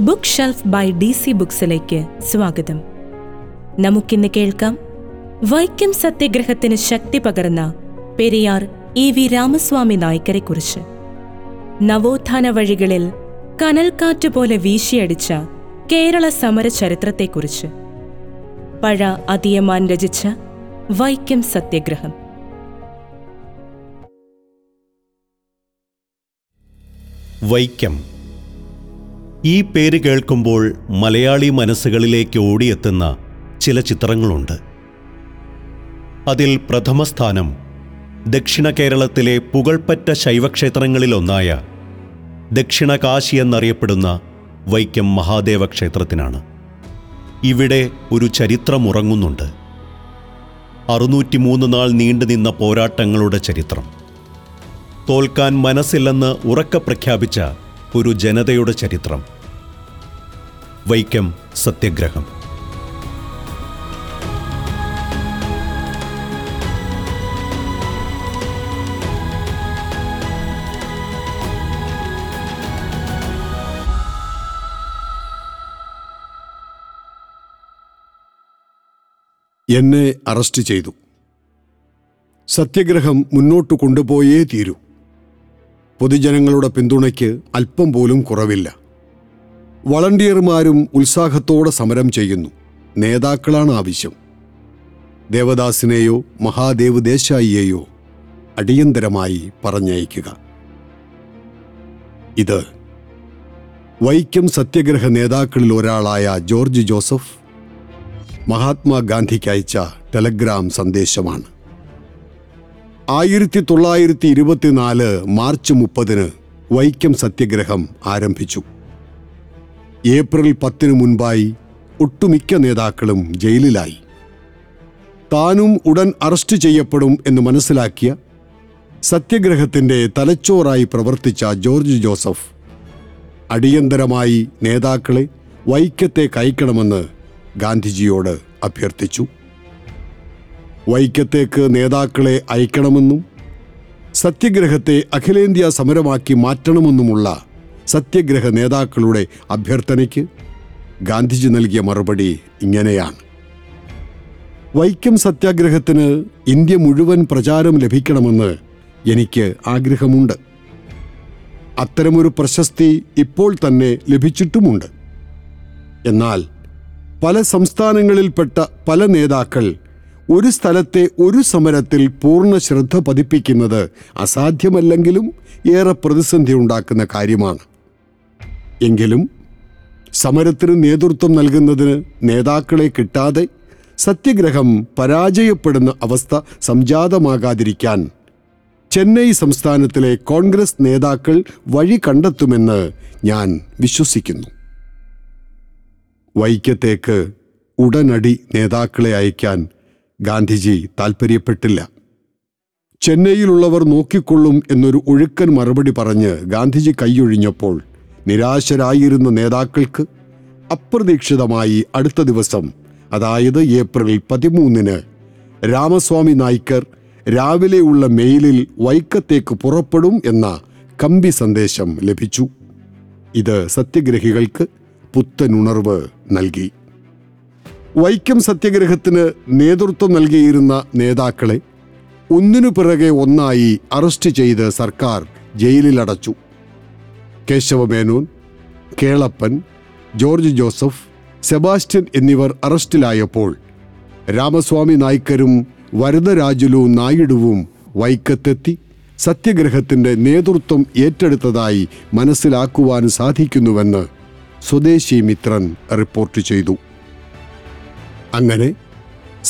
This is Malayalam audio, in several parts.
Book shelf by D C ബുക്സിലേക്ക് സ്വാഗതം. നമുക്കിന്ന് കേൾക്കാം വൈക്കം സത്യഗ്രഹത്തിന് ശക്തി പകർന്ന പെരിയാർ ഇ വി രാമസ്വാമി നായ്ക്കരെക്കുറിച്ച്. നവോത്ഥാന വഴികളിൽ കനൽക്കാറ്റ് പോലെ വീശിയടിച്ച കേരള സമര ചരിത്രത്തെക്കുറിച്ച്. പഴ അതിയമാൻ രചിച്ച വൈക്കം സത്യഗ്രഹം. വൈക്കം ഈ പേര് കേൾക്കുമ്പോൾ മലയാളി മനസ്സുകളിലേക്ക് ഓടിയെത്തുന്ന ചില ചിത്രങ്ങളുണ്ട്. അതിൽ പ്രഥമസ്ഥാനം ദക്ഷിണ കേരളത്തിലെ പുകൾപ്പറ്റ ശൈവക്ഷേത്രങ്ങളിലൊന്നായ ദക്ഷിണ കാശി എന്നറിയപ്പെടുന്ന വൈക്കം മഹാദേവ ക്ഷേത്രത്തിനാണ് ഇവിടെ ഒരു ചരിത്രമുറങ്ങുന്നുണ്ട് അറുന്നൂറ്റിമൂന്ന് നാൾ നീണ്ടുനിന്ന പോരാട്ടങ്ങളുടെ ചരിത്രം. തോൽക്കാൻ മനസ്സില്ലെന്ന് ഉറക്ക പ്രഖ്യാപിച്ച ഒരു ജനതയുടെ ചരിത്രം. വൈക്കം സത്യഗ്രഹം. എന്നെ അറസ്റ്റ് ചെയ്തു. സത്യഗ്രഹം മുന്നോട്ട് കൊണ്ടുപോയേ തീരൂ. പൊതുജനങ്ങളുടെ പിന്തുണയ്ക്ക് അല്പം പോലും കുറവില്ല. വളണ്ടിയർമാരും ഉത്സാഹത്തോടെ സമരം ചെയ്യുന്നു. നേതാക്കളാണ് ആവശ്യം. ദേവദാസിനെയോ മഹാദേവ് ദേശായിയെയോ അടിയന്തരമായി പറഞ്ഞയക്കുക. ഇത് വൈക്കം സത്യഗ്രഹ നേതാക്കളിൽ ഒരാളായ ജോർജ് ജോസഫ് മഹാത്മാഗാന്ധിക്ക് അയച്ച ടെലഗ്രാം സന്ദേശമാണ്. ആയിരത്തി തൊള്ളായിരത്തി ഇരുപത്തിനാല് മാർച്ച് മുപ്പതിന് വൈക്കം സത്യഗ്രഹം ആരംഭിച്ചു. ഏപ്രിൽ പത്തിന് മുൻപായി ഒട്ടുമിക്ക നേതാക്കളും ജയിലിലായി. താനും ഉടൻ അറസ്റ്റ് ചെയ്യപ്പെടും എന്ന് മനസ്സിലാക്കിയ സത്യഗ്രഹത്തിന്റെ തലച്ചോറായി പ്രവർത്തിച്ച ജോർജ് ജോസഫ് അടിയന്തരമായി നേതാക്കളെ വൈക്കത്തെ കയക്കണമെന്ന് ഗാന്ധിജിയോട് അഭ്യർത്ഥിച്ചു. വൈക്കത്തേക്ക് നേതാക്കളെ അയക്കണമെന്നും സത്യഗ്രഹത്തെ അഖിലേന്ത്യാ സമരമാക്കി മാറ്റണമെന്നുമുള്ള സത്യഗ്രഹ നേതാക്കളുടെ അഭ്യർത്ഥനയ്ക്ക് ഗാന്ധിജി നൽകിയ മറുപടി ഇങ്ങനെയാണ്. വൈക്കം സത്യാഗ്രഹത്തിന് ഇന്ത്യ മുഴുവൻ പ്രചാരം ലഭിക്കണമെന്ന് എനിക്ക് ആഗ്രഹമുണ്ട്. അത്തരമൊരു പ്രശസ്തി ഇപ്പോൾ തന്നെ ലഭിച്ചിട്ടുമുണ്ട്. എന്നാൽ പല സംസ്ഥാനങ്ങളിൽപ്പെട്ട പല നേതാക്കൾ ഒരു സ്ഥലത്തെ ഒരു സമരത്തിൽ പൂർണ ശ്രദ്ധ പതിപ്പിക്കുന്നത് അസാധ്യമല്ലെങ്കിലും ഏറെ പ്രതിസന്ധി ഉണ്ടാക്കുന്ന കാര്യമാണ്. എങ്കിലും സമരത്തിന് നേതൃത്വം നൽകുന്നതിന് നേതാക്കളെ കിട്ടാതെ സത്യഗ്രഹം പരാജയപ്പെടുന്ന അവസ്ഥ സംജാതമാകാതിരിക്കാൻ ചെന്നൈ സംസ്ഥാനത്തിലെ കോൺഗ്രസ് നേതാക്കൾ വഴി കണ്ടെത്തുമെന്ന് ഞാൻ വിശ്വസിക്കുന്നു. വൈക്കത്തേക്ക് ഉടനടി നേതാക്കളെ അയക്കാൻ ഗാന്ധിജി താൽപ്പര്യപ്പെട്ടില്ല ചെന്നൈയിലുള്ളവർ നോക്കിക്കൊള്ളും എന്നൊരു ഒഴുക്കൻ മറുപടി പറഞ്ഞ് ഗാന്ധിജി കൈയൊഴിഞ്ഞപ്പോൾ നിരാശരായിരുന്ന നേതാക്കൾക്ക് അപ്രതീക്ഷിതമായി അടുത്ത ദിവസം അതായത് ഏപ്രിൽ പതിമൂന്നിന് രാമസ്വാമി നായ്ക്കർ രാവിലെയുള്ള മെയിലിൽ വൈക്കത്തേക്ക് പുറപ്പെടും എന്ന കമ്പി സന്ദേശം ലഭിച്ചു. ഇത് സത്യഗ്രഹികൾക്ക് പുത്തനുണർവ് നൽകി. വൈക്കം സത്യഗ്രഹത്തിന് നേതൃത്വം നൽകിയിരുന്ന നേതാക്കളെ ഒന്നിനു പിറകെ ഒന്നായി അറസ്റ്റ് ചെയ്ത് സർക്കാർ ജയിലിലടച്ചു. Kesava Menon Kelappan George Joseph Sebastian എന്നിവർ അറസ്റ്റിലായപ്പോൾ രാമസ്വാമി നായ്ക്കരും വരദരാജുലു നായിഡുവും വൈക്കത്തെത്തി സത്യഗ്രഹത്തിന്റെ നേതൃത്വം ഏറ്റെടുത്തതായി മനസ്സിലാക്കുവാൻ സാധിക്കുന്നുവെന്ന് സ്വദേശി മിത്രൻ റിപ്പോർട്ട് ചെയ്തു. അങ്ങനെ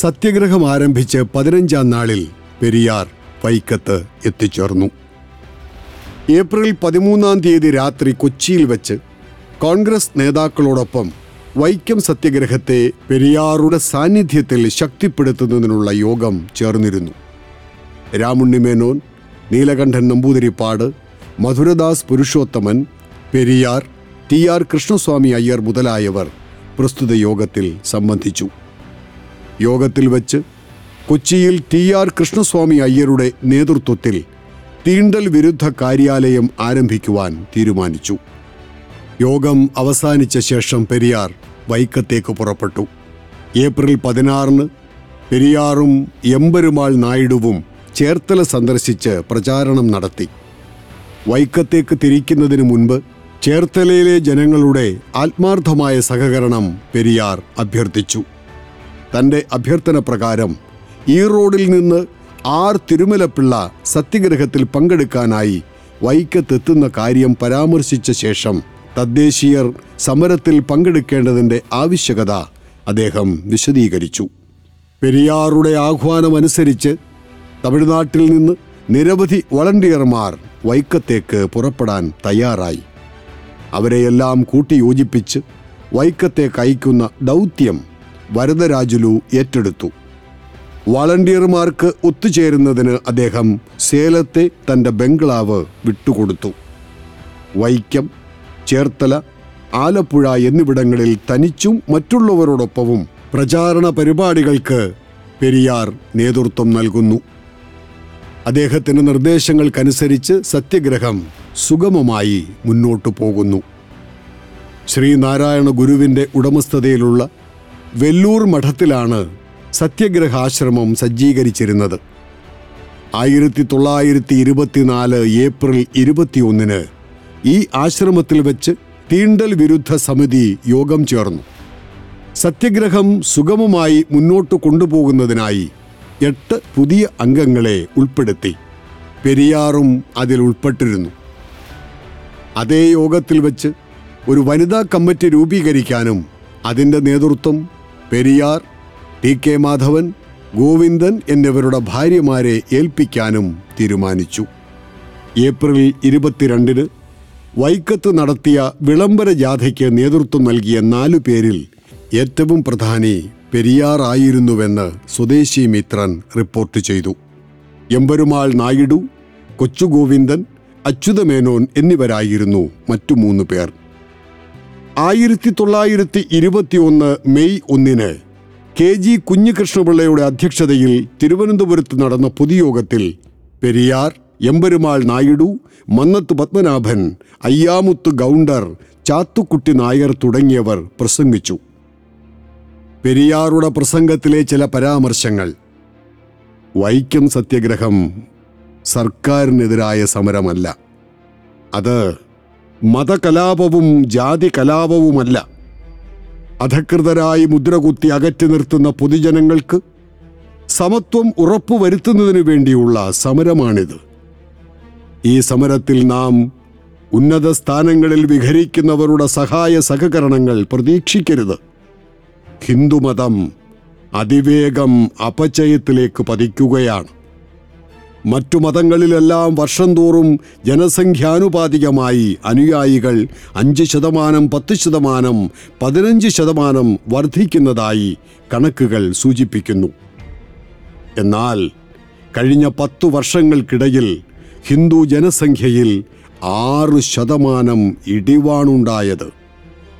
സത്യഗ്രഹം ആരംഭിച്ച് പതിനഞ്ചാം നാളിൽ പെരിയാർ വൈക്കത്ത് എത്തിച്ചേർന്നു. ഏപ്രിൽ പതിമൂന്നാം തീയതി രാത്രി കൊച്ചിയിൽ വെച്ച് കോൺഗ്രസ് നേതാക്കളോടൊപ്പം വൈക്കം സത്യഗ്രഹത്തെ പെരിയാറുടെ സാന്നിധ്യത്തിൽ ശക്തിപ്പെടുത്തുന്നതിനുള്ള യോഗം ചേർന്നിരുന്നു. രാമുണ്ണി മേനോൻ നീലകണ്ഠൻ നമ്പൂതിരിപ്പാട് മധുരദാസ് പുരുഷോത്തമൻ പെരിയാർ ടി ആർ കൃഷ്ണസ്വാമി അയ്യർ മുതലായവർ പ്രസ്തുത യോഗത്തിൽ സംബന്ധിച്ചു. യോഗത്തിൽ വച്ച് കൊച്ചിയിൽ ടി ആർ കൃഷ്ണസ്വാമി അയ്യരുടെ നേതൃത്വത്തിൽ തീണ്ടൽ വിരുദ്ധ കാര്യാലയം ആരംഭിക്കുവാൻ തീരുമാനിച്ചു. യോഗം അവസാനിച്ച ശേഷം പെരിയാർ വൈക്കത്തേക്ക് പുറപ്പെട്ടു. ഏപ്രിൽ പതിനാറിന് പെരിയാറും എമ്പെരുമാൾ നായിഡുവും ചേർത്തല സന്ദർശിച്ച് പ്രചാരണം നടത്തി. വൈക്കത്തേക്ക് തിരിക്കുന്നതിന് മുൻപ് ചേർത്തലയിലെ ജനങ്ങളുടെ ആത്മാർത്ഥമായ സഹകരണം പെരിയാർ അഭ്യർത്ഥിച്ചു. തന്റെ അഭ്യർത്ഥന പ്രകാരം ഈ റോഡിൽ നിന്ന് ആർ തിരുമലപ്പിള്ള സത്യഗ്രഹത്തിൽ പങ്കെടുക്കാനായി വൈക്കത്തെത്തുന്ന കാര്യം പരാമർശിച്ച ശേഷം തദ്ദേശീയർ സമരത്തിൽ പങ്കെടുക്കേണ്ടതിന്റെ ആവശ്യകത അദ്ദേഹം വിശദീകരിച്ചു. പെരിയാറുടെ ആഹ്വാനമനുസരിച്ച് തമിഴ്നാട്ടിൽ നിന്ന് നിരവധി വളണ്ടിയർമാർ വൈക്കത്തേക്ക് പുറപ്പെടാൻ തയ്യാറായി. അവരെയെല്ലാം കൂട്ടിയോജിപ്പിച്ച് വൈക്കത്തേക്ക് അയക്കുന്ന ദൗത്യം വരദരാജുലു ഏറ്റെടുത്തു. വളണ്ടിയർമാർക്ക് ഒത്തുചേരുന്നതിന് അദ്ദേഹം സേലത്തെ തന്റെ ബംഗ്ലാവ് വിട്ടുകൊടുത്തു. വൈക്കം ചേർത്തല ആലപ്പുഴ എന്നിവിടങ്ങളിൽ തനിച്ചും മറ്റുള്ളവരോടൊപ്പവും പ്രചാരണ പരിപാടികൾക്ക് പെരിയാർ നേതൃത്വം നൽകുന്നു. അദ്ദേഹത്തിന്റെ നിർദ്ദേശങ്ങൾക്കനുസരിച്ച് സത്യഗ്രഹം സുഗമമായി മുന്നോട്ടു പോകുന്നു. ശ്രീനാരായണ ഗുരുവിന്റെ ഉടമസ്ഥതയിലുള്ള വെല്ലൂർ മഠത്തിലാണ് സത്യഗ്രഹാശ്രമം സജ്ജീകരിച്ചിരുന്നത്. ആയിരത്തി തൊള്ളായിരത്തി ഇരുപത്തിനാല് ഏപ്രിൽ ഇരുപത്തിയൊന്നിന് ഈ ആശ്രമത്തിൽ വെച്ച് തീണ്ടൽ വിരുദ്ധ സമിതി യോഗം ചേർന്നു. സത്യഗ്രഹം സുഗമമായി മുന്നോട്ട് കൊണ്ടുപോകുന്നതിനായി എട്ട് പുതിയ അംഗങ്ങളെ ഉൾപ്പെടുത്തി. പെരിയാറും അതിൽ ഉൾപ്പെട്ടിരുന്നു. അതേ യോഗത്തിൽ വെച്ച് ഒരു വനിതാ കമ്മിറ്റി രൂപീകരിക്കാനും അതിന്റെ നേതൃത്വം പെരിയാർ ടി കെ മാധവൻ ഗോവിന്ദൻ എന്നിവരുടെ ഭാര്യമാരെ ഏൽപ്പിക്കാനും തീരുമാനിച്ചു. ഏപ്രിൽ ഇരുപത്തിരണ്ടിന് വൈക്കത്ത് നടത്തിയ വിളംബര ജാഥയ്ക്ക് നേതൃത്വം നൽകിയ നാലു പേരിൽ ഏറ്റവും പ്രധാനി പെരിയാറായിരുന്നുവെന്ന് സ്വദേശി മിത്രൻ റിപ്പോർട്ട് ചെയ്തു. എമ്പെരുമാൾ നായിഡു കൊച്ചുഗോവിന്ദൻ അച്യുതമേനോൻ എന്നിവരായിരുന്നു മറ്റു മൂന്ന് പേർ. ആയിരത്തി തൊള്ളായിരത്തി ഇരുപത്തി ഒന്ന് മെയ് ഒന്നിന് കെ ജി കുഞ്ഞികൃഷ്ണപിള്ളയുടെ അധ്യക്ഷതയിൽ തിരുവനന്തപുരത്ത് നടന്ന പൊതുയോഗത്തിൽ പെരിയാർ എമ്പെരുമാൾ നായിഡു മന്നത്ത് പത്മനാഭൻ അയ്യാമുത്ത് ഗൗണ്ടർ ചാത്തുക്കുട്ടി നായർ തുടങ്ങിയവർ പ്രസംഗിച്ചു. പെരിയാറുടെ പ്രസംഗത്തിലെ ചില പരാമർശങ്ങൾ. വൈക്കം സത്യഗ്രഹം സർക്കാരിനെതിരായ സമരമല്ല. അത് മതകലാപവും ജാതി കലാപവുമല്ല അധകൃതരായി മുദ്രകുത്തി അകറ്റി നിർത്തുന്ന പൊതുജനങ്ങൾക്ക് സമത്വം ഉറപ്പുവരുത്തുന്നതിനു വേണ്ടിയുള്ള സമരമാണിത്. ഈ സമരത്തിൽ നാം ഉന്നത സ്ഥാനങ്ങളിൽ വിഹരിക്കുന്നവരുടെ സഹായ സഹകരണങ്ങൾ പ്രതീക്ഷിക്കരുത്. ഹിന്ദുമതം അതിവേഗം അപചയത്തിലേക്ക് പതിക്കുകയാണ്. മറ്റു മതങ്ങളിലെല്ലാം വർഷം തോറും ജനസംഖ്യാനുപാതികമായി അനുയായികൾ അഞ്ച് ശതമാനം പത്ത് ശതമാനം പതിനഞ്ച് ശതമാനം വർദ്ധിക്കുന്നതായി കണക്കുകൾ സൂചിപ്പിക്കുന്നു. എന്നാൽ കഴിഞ്ഞ പത്തു വർഷങ്ങൾക്കിടയിൽ ഹിന്ദു ജനസംഖ്യയിൽ ആറ് ശതമാനം ഇടിവാണുണ്ടായത്.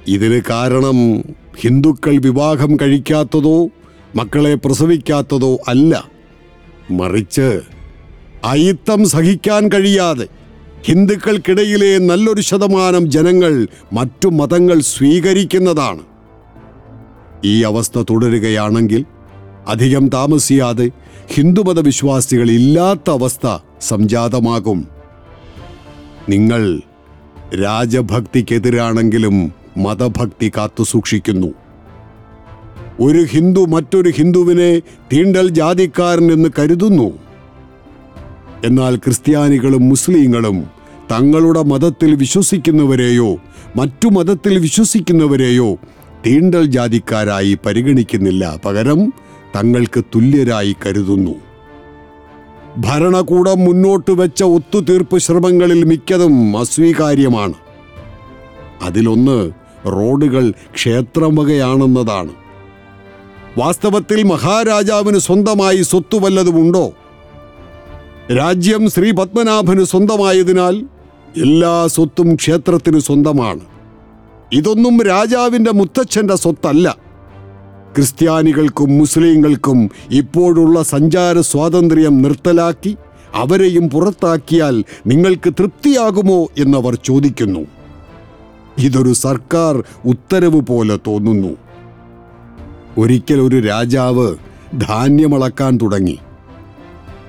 ഇതിന് കാരണം ഹിന്ദുക്കൾ വിവാഹം കഴിക്കാത്തതോ മക്കളെ പ്രസവിക്കാത്തതോ അല്ല. മറിച്ച് അയിത്തം സഹിക്കാൻ കഴിയാതെ ഹിന്ദുക്കൾക്കിടയിലെ നല്ലൊരു ശതമാനം ജനങ്ങൾ മറ്റു മതങ്ങൾ സ്വീകരിക്കുന്നതാണ്. ഈ അവസ്ഥ തുടരുകയാണെങ്കിൽ അധികം താമസിയാതെ ഹിന്ദുമത വിശ്വാസികൾ ഇല്ലാത്ത അവസ്ഥ സംജാതമാകും. നിങ്ങൾ രാജഭക്തിക്കെതിരാണെങ്കിലും മതഭക്തി കാത്തുസൂക്ഷിക്കുന്നു. ഒരു ഹിന്ദു മറ്റൊരു ഹിന്ദുവിനെ തീണ്ടൽ ജാതിക്കാരൻ എന്ന് കരുതുന്നു. എന്നാൽ ക്രിസ്ത്യാനികളും മുസ്ലിങ്ങളും തങ്ങളുടെ മതത്തിൽ വിശ്വസിക്കുന്നവരെയോ മറ്റു മതത്തിൽ വിശ്വസിക്കുന്നവരെയോ തീണ്ടൽ ജാതിക്കാരായി പരിഗണിക്കുന്നില്ല. പകരം തങ്ങൾക്ക് തുല്യരായി കരുതുന്നു. ഭരണകൂടം മുന്നോട്ട് വെച്ച ഒത്തുതീർപ്പ് ശ്രമങ്ങളിൽ മിക്കതും അസ്വീകാര്യമാണ്. അതിലൊന്ന് റോഡുകൾ ക്ഷേത്രവകയാണെന്നതാണ് വാസ്തവത്തിൽ മഹാരാജാവിന് സ്വന്തമായി സ്വത്തു വല്ലതുമുണ്ടോ രാജ്യം ശ്രീ പത്മനാഭന് സ്വന്തമായതിനാൽ എല്ലാ സ്വത്തും ക്ഷേത്രത്തിന് സ്വന്തമാണ്. ഇതൊന്നും രാജാവിന്റെ മുത്തച്ഛന്റെ സ്വത്തല്ല. ക്രിസ്ത്യാനികൾക്കും മുസ്ലിങ്ങൾക്കും ഇപ്പോഴുള്ള സഞ്ചാര സ്വാതന്ത്ര്യം നിർത്തലാക്കി അവരെയും പുറത്താക്കിയാൽ നിങ്ങൾക്ക് തൃപ്തിയാകുമോ എന്നവർ ചോദിക്കുന്നു. ഇതൊരു സർക്കാർ ഉത്തരവ് പോലെ തോന്നുന്നു. ഒരിക്കൽ ഒരു രാജാവ് ധാന്യമളക്കാൻ തുടങ്ങി.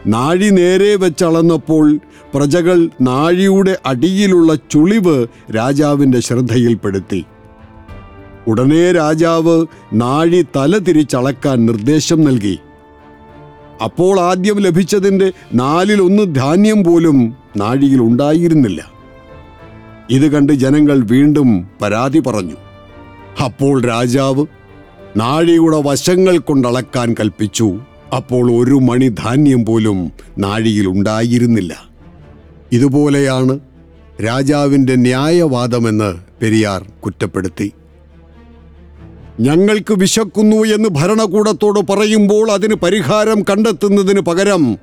നാഴി നേരെ വെച്ചളന്നപ്പോൾ പ്രജകൾ നാഴിയുടെ അടിയിലുള്ള ചുളിവ് രാജാവിന്റെ ശ്രദ്ധയിൽപ്പെടുത്തി. ഉടനെ രാജാവ് നാഴി തല തിരിച്ചളക്കാൻ നിർദ്ദേശം നൽകി. അപ്പോൾ ആദ്യം ലഭിച്ചതിന്റെ നാലിലൊന്ന് ധാന്യം പോലും നാഴിയിൽ ഉണ്ടായിരുന്നില്ല. ഇത് കണ്ട് ജനങ്ങൾ വീണ്ടും പരാതി പറഞ്ഞു. അപ്പോൾ രാജാവ് നാഴിയുടെ വശങ്ങൾ കൊണ്ടളക്കാൻ കൽപ്പിച്ചു. അപ്പോൾ ഒരു മണി ധാന്യം പോലും നാഴിയിൽ ഉണ്ടായിരുന്നില്ല. ഇതുപോലെയാണ് രാജാവിന്റെ ന്യായവാദമെന്ന് പെരിയാർ കുറ്റപ്പെടുത്തി. ഞങ്ങൾക്ക് വിശക്കുന്നു എന്ന് ഭരണകൂടത്തോട് പറയുമ്പോൾ അതിന് പരിഹാരം കണ്ടെത്തുന്നതിന് പകരം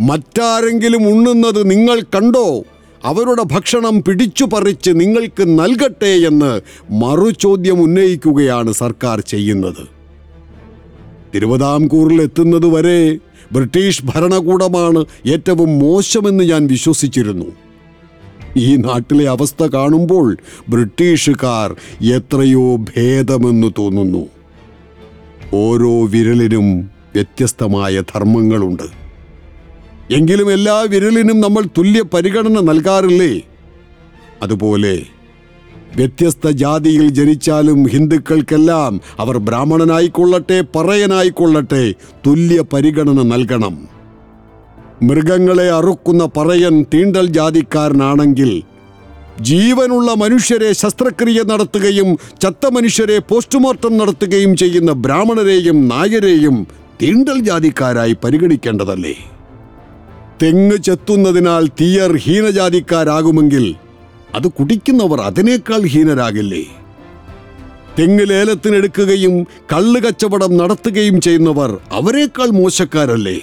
മറ്റാരെങ്കിലും ഉണ്ണുന്നത് നിങ്ങൾ കണ്ടോ? അവരുടെ ഭക്ഷണം പിടിച്ചു പറിച്ച് നിങ്ങൾക്ക് നൽകട്ടെ എന്ന് മറുചോദ്യം ഉന്നയിക്കുകയാണ് സർക്കാർ ചെയ്യുന്നത്. തിരുവിതാംകൂറിൽ എത്തുന്നതുവരെ ബ്രിട്ടീഷ് ഭരണകൂടമാണ് ഏറ്റവും മോശമെന്ന് ഞാൻ വിശ്വസിച്ചിരുന്നു. ഈ നാട്ടിലെ അവസ്ഥ കാണുമ്പോൾ ബ്രിട്ടീഷുകാർ എത്രയോ ഭേദമെന്ന് തോന്നുന്നു. ഓരോ വിരലിനും വ്യത്യസ്തമായ ധർമ്മങ്ങളുണ്ട്. എങ്കിലും എല്ലാ വിരലിനും നമ്മൾ തുല്യ പരിഗണന നൽകാറില്ലേ? അതുപോലെ വ്യത്യസ്ത ജാതിയിൽ ജനിച്ചാലും ഹിന്ദുക്കൾക്കെല്ലാം അവർ ബ്രാഹ്മണനായിക്കൊള്ളട്ടെ പറയനായിക്കൊള്ളട്ടെ തുല്യ പരിഗണന നൽകണം. മൃഗങ്ങളെ അറുക്കുന്ന പറയൻ തീണ്ടൽ ജാതിക്കാരനാണെങ്കിൽ ജീവനുള്ള മനുഷ്യരെ ശസ്ത്രക്രിയ നടത്തുകയും ചത്ത മനുഷ്യരെ പോസ്റ്റ്മോർട്ടം നടത്തുകയും ചെയ്യുന്ന ബ്രാഹ്മണരെയും നായരെയും തീണ്ടൽ ജാതിക്കാരായി പരിഗണിക്കേണ്ടതല്ലേ? തെങ്ങ് ചെത്തുന്നതിനാൽ തീയർ ഹീനജാതിക്കാരാകുമെങ്കിൽ അത് കുടിക്കുന്നവർ അതിനേക്കാൾ ഹീനരാകില്ലേ? തെങ്ങ് ലേലത്തിനെടുക്കുകയും കള്ള് കച്ചവടം നടത്തുകയും ചെയ്യുന്നവർ അവരേക്കാൾ മോശക്കാരല്ലേ?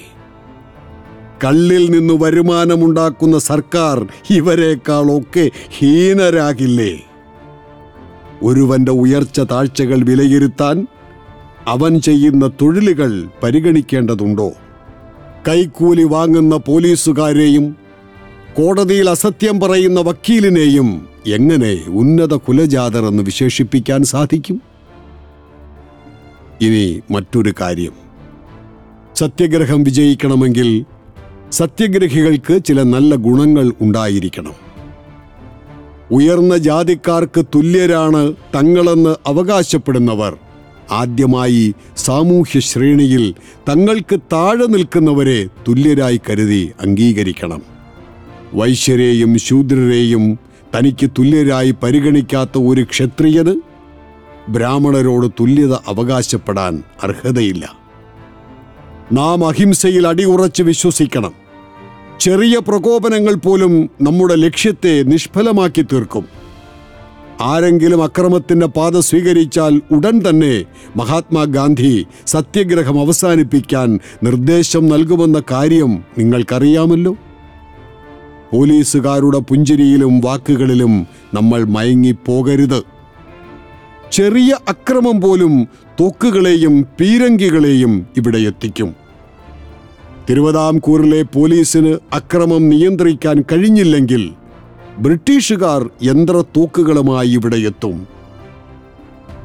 കള്ളിൽ നിന്ന് വരുമാനമുണ്ടാക്കുന്ന സർക്കാർ ഇവരെക്കാളൊക്കെ ഹീനരാകില്ലേ? ഒരുവന്റെ ഉയർച്ച താഴ്ചകൾ വിലയിരുത്താൻ അവൻ ചെയ്യുന്ന തൊഴിലുകൾ പരിഗണിക്കേണ്ടതുണ്ടോ? കൈക്കൂലി വാങ്ങുന്ന പോലീസുകാരെയും കോടതിയിൽ അസത്യം പറയുന്ന വക്കീലിനെയും എങ്ങനെ ഉന്നത കുലജാതർ എന്ന് വിശേഷിപ്പിക്കാൻ സാധിക്കും? ഇനി മറ്റൊരു കാര്യം. സത്യഗ്രഹം വിജയിക്കണമെങ്കിൽ സത്യഗ്രഹികൾക്ക് ചില നല്ല ഗുണങ്ങൾ ഉണ്ടായിരിക്കണം. ഉയർന്ന ജാതിക്കാർക്ക് തുല്യരാണ് തങ്ങളെന്ന് അവകാശപ്പെടുന്നവർ. ആദ്യമായി സാമൂഹ്യ ശ്രേണിയിൽ തങ്ങൾക്ക് താഴെ നിൽക്കുന്നവരെ തുല്യരായി കരുതി അംഗീകരിക്കണം. വൈശ്യരെയും ശൂദ്രരെയും തനിക്ക് തുല്യരായി പരിഗണിക്കാത്ത ഒരു ക്ഷത്രിയന് ബ്രാഹ്മണരോട് തുല്യത അവകാശപ്പെടാൻ അർഹതയില്ല. നാം അഹിംസയിൽ അടിയുറച്ച് വിശ്വസിക്കണം. ചെറിയ പ്രകോപനങ്ങൾ പോലും നമ്മുടെ ലക്ഷ്യത്തെ നിഷ്ഫലമാക്കി തീർക്കും. ആരെങ്കിലും അക്രമത്തിന്റെ പാത സ്വീകരിച്ചാൽ ഉടൻ തന്നെ മഹാത്മാഗാന്ധി സത്യഗ്രഹം അവസാനിപ്പിക്കാൻ നിർദ്ദേശം നൽകുമെന്ന കാര്യം നിങ്ങൾക്കറിയാമല്ലോ? പോലീസുകാരുടെ പുഞ്ചിരിയിലും വാക്കുകളിലും നമ്മൾ മയങ്ങിപ്പോകരുത്. ചെറിയ അക്രമം പോലും തോക്കുകളെയും പീരങ്കികളെയും ഇവിടെ എത്തിക്കും. തിരുവിതാംകൂറിലെ പോലീസിന് അക്രമം നിയന്ത്രിക്കാൻ കഴിഞ്ഞില്ലെങ്കിൽ ബ്രിട്ടീഷുകാർ യന്ത്രത്തോക്കുകളുമായി ഇവിടെ എത്തും.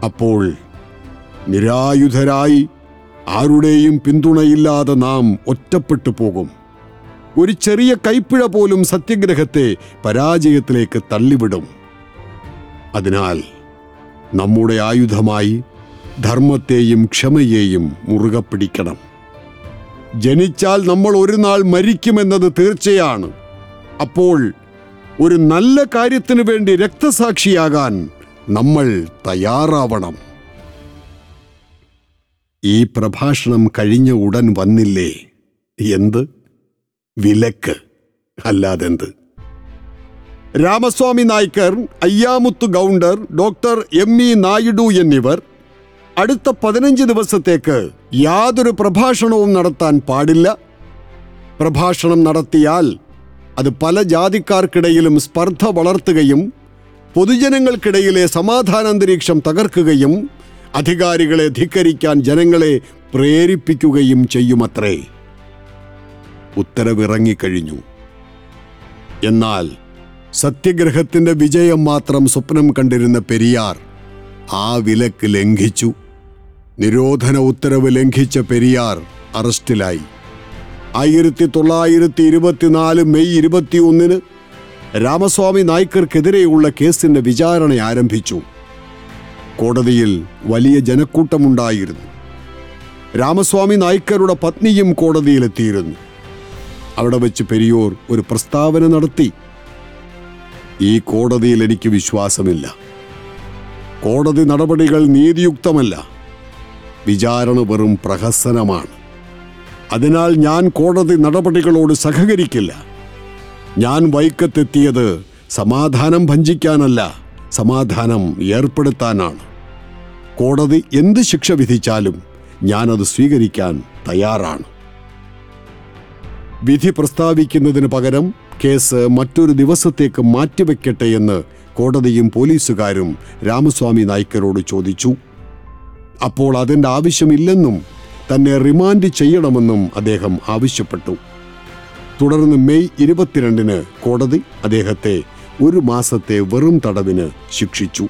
അപ്പോൾ നിരായുധരായി ആരുടെയും പിന്തുണയില്ലാതെ നാം ഒറ്റപ്പെട്ടു പോകും. ഒരു ചെറിയ കൈപ്പിഴ പോലും സത്യഗ്രഹത്തെ പരാജയത്തിലേക്ക് തള്ളിവിടും. അതിനാൽ നമ്മുടെ ആയുധമായി ധർമ്മത്തെയും ക്ഷമയെയും മുറുകെ പിടിക്കണം. ജനിച്ചാൽ നമ്മൾ ഒരു നാൾ മരിക്കുമെന്നത് തീർച്ചയാണ്. അപ്പോൾ ഒരു നല്ല കാര്യത്തിനു വേണ്ടി രക്തസാക്ഷിയാകാൻ നമ്മൾ തയ്യാറാവണം. ഈ പ്രഭാഷണം കഴിഞ്ഞ ഉടൻ വന്നില്ലേ? എന്ത്? വിലക്ക് അല്ലാതെന്ത്? Ramaswamy Naicker Ayyamuthu Gounder doctor M E Naidu എന്നിവർ അടുത്ത പതിനഞ്ച് ദിവസത്തേക്ക് യാതൊരു പ്രഭാഷണവും നടത്താൻ പാടില്ല. പ്രഭാഷണം നടത്തിയാൽ അത് പല ജാതിക്കാർക്കിടയിലും സ്പർദ്ധ വളർത്തുകയും പൊതുജനങ്ങൾക്കിടയിലെ സമാധാനാന്തരീക്ഷം തകർക്കുകയും അധികാരികളെ ധിക്കരിക്കാൻ ജനങ്ങളെ പ്രേരിപ്പിക്കുകയും ചെയ്യുമത്രേ. ഉത്തരവിറങ്ങിക്കഴിഞ്ഞു. എന്നാൽ സത്യഗ്രഹത്തിന്റെ വിജയം മാത്രം സ്വപ്നം കണ്ടിരുന്ന പെരിയാർ ആ വിലക്ക് ലംഘിച്ചു. നിരോധന ഉത്തരവ് ലംഘിച്ച പെരിയാർ അറസ്റ്റിലായി. ആയിരത്തി തൊള്ളായിരത്തി ഇരുപത്തിനാല് മെയ് ഇരുപത്തിയൊന്നിന് രാമസ്വാമി നായ്ക്കർക്കെതിരെയുള്ള കേസിന്റെ വിചാരണ ആരംഭിച്ചു. കോടതിയിൽ വലിയ ജനക്കൂട്ടമുണ്ടായിരുന്നു. രാമസ്വാമി നായ്ക്കരുടെ പത്നിയും കോടതിയിലെത്തിയിരുന്നു. അവിടെ വെച്ച് പെരിയോർ ഒരു പ്രസ്താവന നടത്തി. ഈ കോടതിയിൽ എനിക്ക് വിശ്വാസമില്ല. കോടതി നടപടികൾ നീതിയുക്തമല്ല. വിചാരണ വെറും പ്രഹസനമാണ്. അതിനാൽ ഞാൻ കോടതി നടപടികളോട് സഹകരിക്കില്ല. ഞാൻ വൈക്കത്തെത്തിയത് സമാധാനം ഭഞ്ചിക്കാനല്ല സമാധാനം ഏർപ്പെടുത്താനാണ്. കോടതി എന്ത് ശിക്ഷ വിധിച്ചാലും ഞാനത് സ്വീകരിക്കാൻ തയ്യാറാണ്. വിധി പ്രസ്താവിക്കുന്നതിന് പകരം കേസ് മറ്റൊരു ദിവസത്തേക്ക് മാറ്റിവെക്കട്ടെ എന്ന് കോടതിയും പോലീസുകാരും രാമസ്വാമി നായ്ക്കരോട് ചോദിച്ചു. അപ്പോൾ അതിന്റെ ആവശ്യമില്ലെന്നും തന്നെ റിമാൻഡ് ചെയ്യണമെന്നും അദ്ദേഹം ആവശ്യപ്പെട്ടു. തുടർന്ന് മെയ് ഇരുപത്തിരണ്ടിന് കോടതി അദ്ദേഹത്തെ ഒരു മാസത്തെ വെറും തടവിന് ശിക്ഷിച്ചു.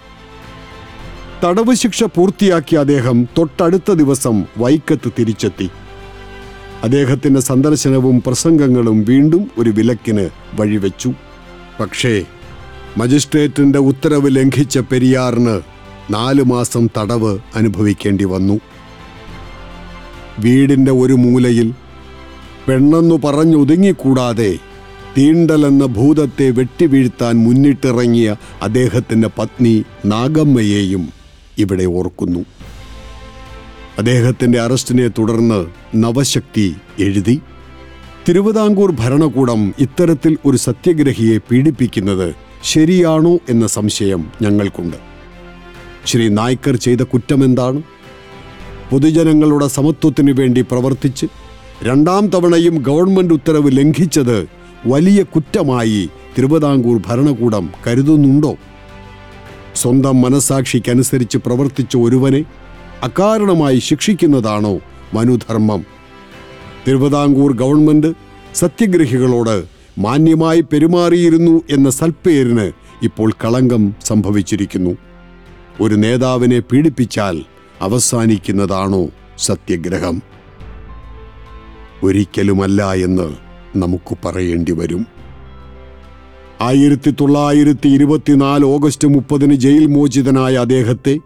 തടവ് ശിക്ഷ പൂർത്തിയാക്കിയ അദ്ദേഹം തൊട്ടടുത്ത ദിവസം വൈക്കത്ത് തിരിച്ചെത്തി. അദ്ദേഹത്തിന്റെ സന്ദർശനവും പ്രസംഗങ്ങളും വീണ്ടും ഒരു വിലക്കിന് വഴിവെച്ചു. പക്ഷേ മജിസ്ട്രേറ്റിന്റെ ഉത്തരവ് ലംഘിച്ച പെരിയാറിന് നാലു മാസം തടവ് അനുഭവിക്കേണ്ടി വന്നു. വീടിന്റെ ഒരു മൂലയിൽ പെണ്ണെന്നു പറഞ്ഞൊതുങ്ങിക്കൂടാതെ തീണ്ടലെന്ന ഭൂതത്തെ വെട്ടിവീഴ്ത്താൻ മുന്നിട്ടിറങ്ങിയ അദ്ദേഹത്തിന്റെ പത്നി നാഗമ്മയെയും ഇവിടെ ഓർക്കുന്നു. അദ്ദേഹത്തിന്റെ അറസ്റ്റിനെ തുടർന്ന് നവശക്തി എഴുതി. തിരുവിതാംകൂർ ഭരണകൂടം ഇത്തരത്തിൽ ഒരു സത്യഗ്രഹിയെ പീഡിപ്പിക്കുന്നത് ശരിയാണോ എന്ന സംശയം ഞങ്ങൾക്കുണ്ട്. ശ്രീ നായ്ക്കർ ചെയ്ത കുറ്റമെന്താണ്? പൊതുജനങ്ങളുടെ സമത്വത്തിനു വേണ്ടി പ്രവർത്തിച്ച് രണ്ടാം തവണയും ഗവൺമെന്റ് ഉത്തരവ് ലംഘിച്ചത് വലിയ കുറ്റമായി തിരുവിതാംകൂർ ഭരണകൂടം കരുതുന്നുണ്ടോ? സ്വന്തം മനസാക്ഷിക്കനുസരിച്ച് പ്രവർത്തിച്ച ഒരുവനെ അകാരണമായി ശിക്ഷിക്കുന്നതാണോ മനുധർമ്മം? തിരുവിതാംകൂർ ഗവൺമെന്റ് സത്യഗ്രഹികളോട് മാന്യമായി പെരുമാറിയിരുന്നു എന്ന സൽപ്പേരിന് ഇപ്പോൾ കളങ്കം സംഭവിച്ചിരിക്കുന്നു. ഒരു നേതാവിനെ പീഡിപ്പിച്ചാൽ അവസാനിക്കുന്നതാണോ സത്യഗ്രഹം? ഒരിക്കലുമല്ല എന്ന് നമുക്ക് പറയേണ്ടി വരും. ആയിരത്തി തൊള്ളായിരത്തി ഇരുപത്തിനാല് ഓഗസ്റ്റ് മുപ്പതിന് ജയിൽ മോചിതനായ അദ്ദേഹത്തെ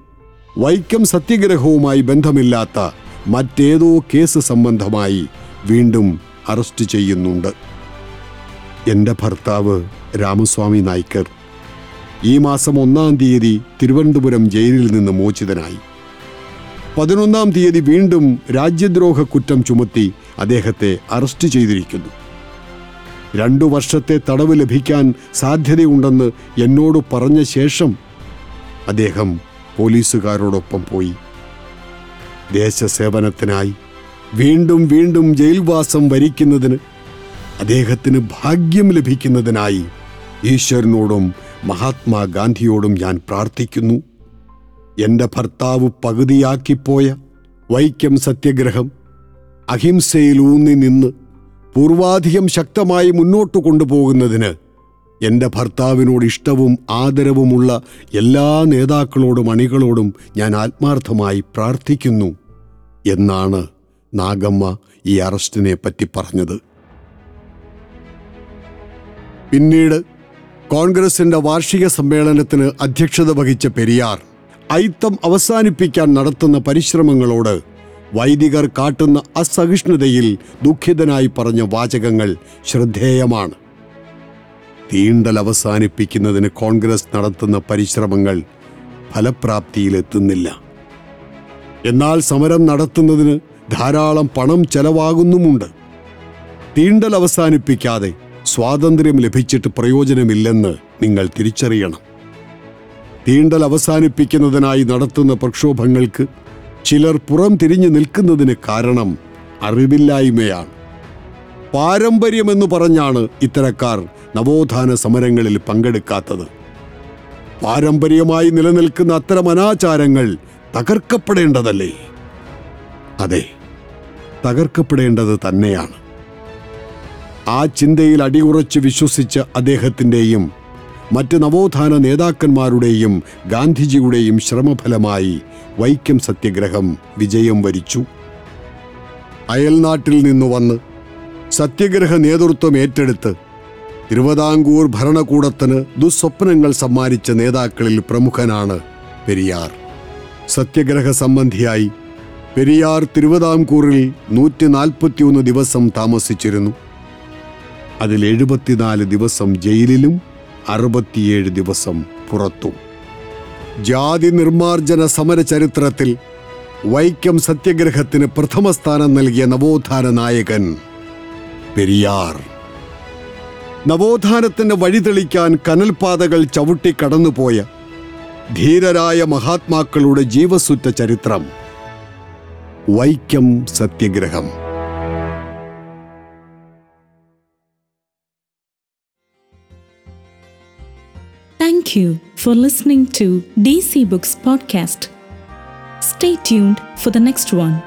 വൈക്കം സത്യഗ്രഹവുമായി ബന്ധമില്ലാത്ത മറ്റേതോ കേസ് സംബന്ധമായി വീണ്ടും അറസ്റ്റ് ചെയ്യുന്നുണ്ട്. എന്റെ ഭർത്താവ് രാമസ്വാമി നായ്ക്കർ ഈ മാസം ഒന്നാം തീയതി തിരുവനന്തപുരം ജയിലിൽ നിന്ന് മോചിതനായി. പതിനൊന്നാം തീയതി വീണ്ടും രാജ്യദ്രോഹ കുറ്റം ചുമത്തി അദ്ദേഹത്തെ അറസ്റ്റ് ചെയ്തിരിക്കുന്നു. രണ്ടു വർഷത്തെ തടവ് ലഭിക്കാൻ സാധ്യതയുണ്ടെന്ന് എന്നോട് പറഞ്ഞ ശേഷം അദ്ദേഹം പോലീസുകാരോടൊപ്പം പോയി. ദേശസേവനത്തിനായി വീണ്ടും വീണ്ടും ജയിൽവാസം വരിക്കുന്നതിന് അദ്ദേഹത്തിന് ഭാഗ്യം ലഭിക്കുന്നതിനായി ഈശ്വരനോടും മഹാത്മാഗാന്ധിയോടും ഞാൻ പ്രാർത്ഥിക്കുന്നു. എന്റെ ഭർത്താവ് പകുതിയാക്കിപ്പോയ വൈക്കം സത്യഗ്രഹം അഹിംസയിൽ ഊന്നി നിന്ന് പൂർവാധികം ശക്തമായി മുന്നോട്ട് കൊണ്ടുപോകുന്നതിന് എന്റെ ഭർത്താവിനോട് ഇഷ്ടവും ആദരവുമുള്ള എല്ലാ നേതാക്കളോടും അണികളോടും ഞാൻ ആത്മാർത്ഥമായി പ്രാർത്ഥിക്കുന്നു എന്നാണ് നാഗമ്മ ഈ അറസ്റ്റിനെ പറ്റി പറഞ്ഞത്. പിന്നീട് കോൺഗ്രസിന്റെ വാർഷിക സമ്മേളനത്തിന് അധ്യക്ഷത വഹിച്ച പെരിയാർ ഐത്തം അവസാനിപ്പിക്കാൻ നടത്തുന്ന പരിശ്രമങ്ങളോട് വൈദികർ കാട്ടുന്ന അസഹിഷ്ണുതയിൽ ദുഃഖിതനായി പറഞ്ഞ വാചകങ്ങൾ ശ്രദ്ധേയമാണ്. തീണ്ടൽ അവസാനിപ്പിക്കുന്നതിന് കോൺഗ്രസ് നടത്തുന്ന പരിശ്രമങ്ങൾ ഫലപ്രാപ്തിയിലെത്തുന്നില്ല. എന്നാൽ സമരം നടത്തുന്നതിന് ധാരാളം പണം ചെലവാകുന്നുമുണ്ട്. തീണ്ടൽ അവസാനിപ്പിക്കാതെ സ്വാതന്ത്ര്യം ലഭിച്ചിട്ട് പ്രയോജനമില്ലെന്ന് നിങ്ങൾ തിരിച്ചറിയണം. തീണ്ടൽ അവസാനിപ്പിക്കുന്നതിനായി നടത്തുന്ന പ്രക്ഷോഭങ്ങൾക്ക് ചിലർ പുറം തിരിഞ്ഞു നിൽക്കുന്നതിന് കാരണം അറിവില്ലായ്മയാണ്. പാരമ്പര്യമെന്ന് പറഞ്ഞാണ് ഇത്തരക്കാർ നവോത്ഥാന സമരങ്ങളിൽ പങ്കെടുക്കാത്തത്. പാരമ്പര്യമായി നിലനിൽക്കുന്ന അത്തരം അനാചാരങ്ങൾ തകർക്കപ്പെടേണ്ടതല്ലേ? അതെ തകർക്കപ്പെടേണ്ടത് തന്നെയാണ്. ആ ചിന്തയിൽ അടിയുറച്ച് വിശ്വസിച്ച അദ്ദേഹത്തിന്റെയും മറ്റ് നവോത്ഥാന നേതാക്കന്മാരുടെയും ഗാന്ധിജിയുടെയും ശ്രമഫലമായി വൈക്കം സത്യഗ്രഹം വിജയം വരിച്ചു. അയൽനാട്ടിൽ നിന്നു വന്ന് സത്യഗ്രഹ നേതൃത്വം ഏറ്റെടുത്ത് തിരുവിതാംകൂർ ഭരണകൂടത്തിന് ദുസ്വപ്നങ്ങൾ സമ്മാനിച്ച നേതാക്കളിൽ പ്രമുഖനാണ് പെരിയാർ. സത്യഗ്രഹ സംബന്ധിയായി പെരിയാർ തിരുവിതാംകൂറിൽ നൂറ്റി നാൽപ്പത്തിയൊന്ന് ദിവസം താമസിച്ചിരുന്നു. അതിൽ എഴുപത്തിനാല് ദിവസം ജയിലിലും അറുപത്തിയേഴ് ദിവസം പുറത്തും. ജാതി നിർമാർജന സമര ചരിത്രത്തിൽ വൈക്കം സത്യഗ്രഹത്തിന് പ്രഥമ സ്ഥാനം നൽകിയ നവോത്ഥാന നായകൻ പെരിയാർ. നവോത്ഥാനത്തിന് വഴിതെളിക്കാൻ കനൽപാതകൾ ചവിട്ടി കടന്നുപോയ ധീരരായ മഹാത്മാക്കളുടെ ജീവസുറ്റ ചരിത്രം വൈക്കം സത്യഗ്രഹം Thank you for listening to DC Books Podcast. Stay tuned for the next one.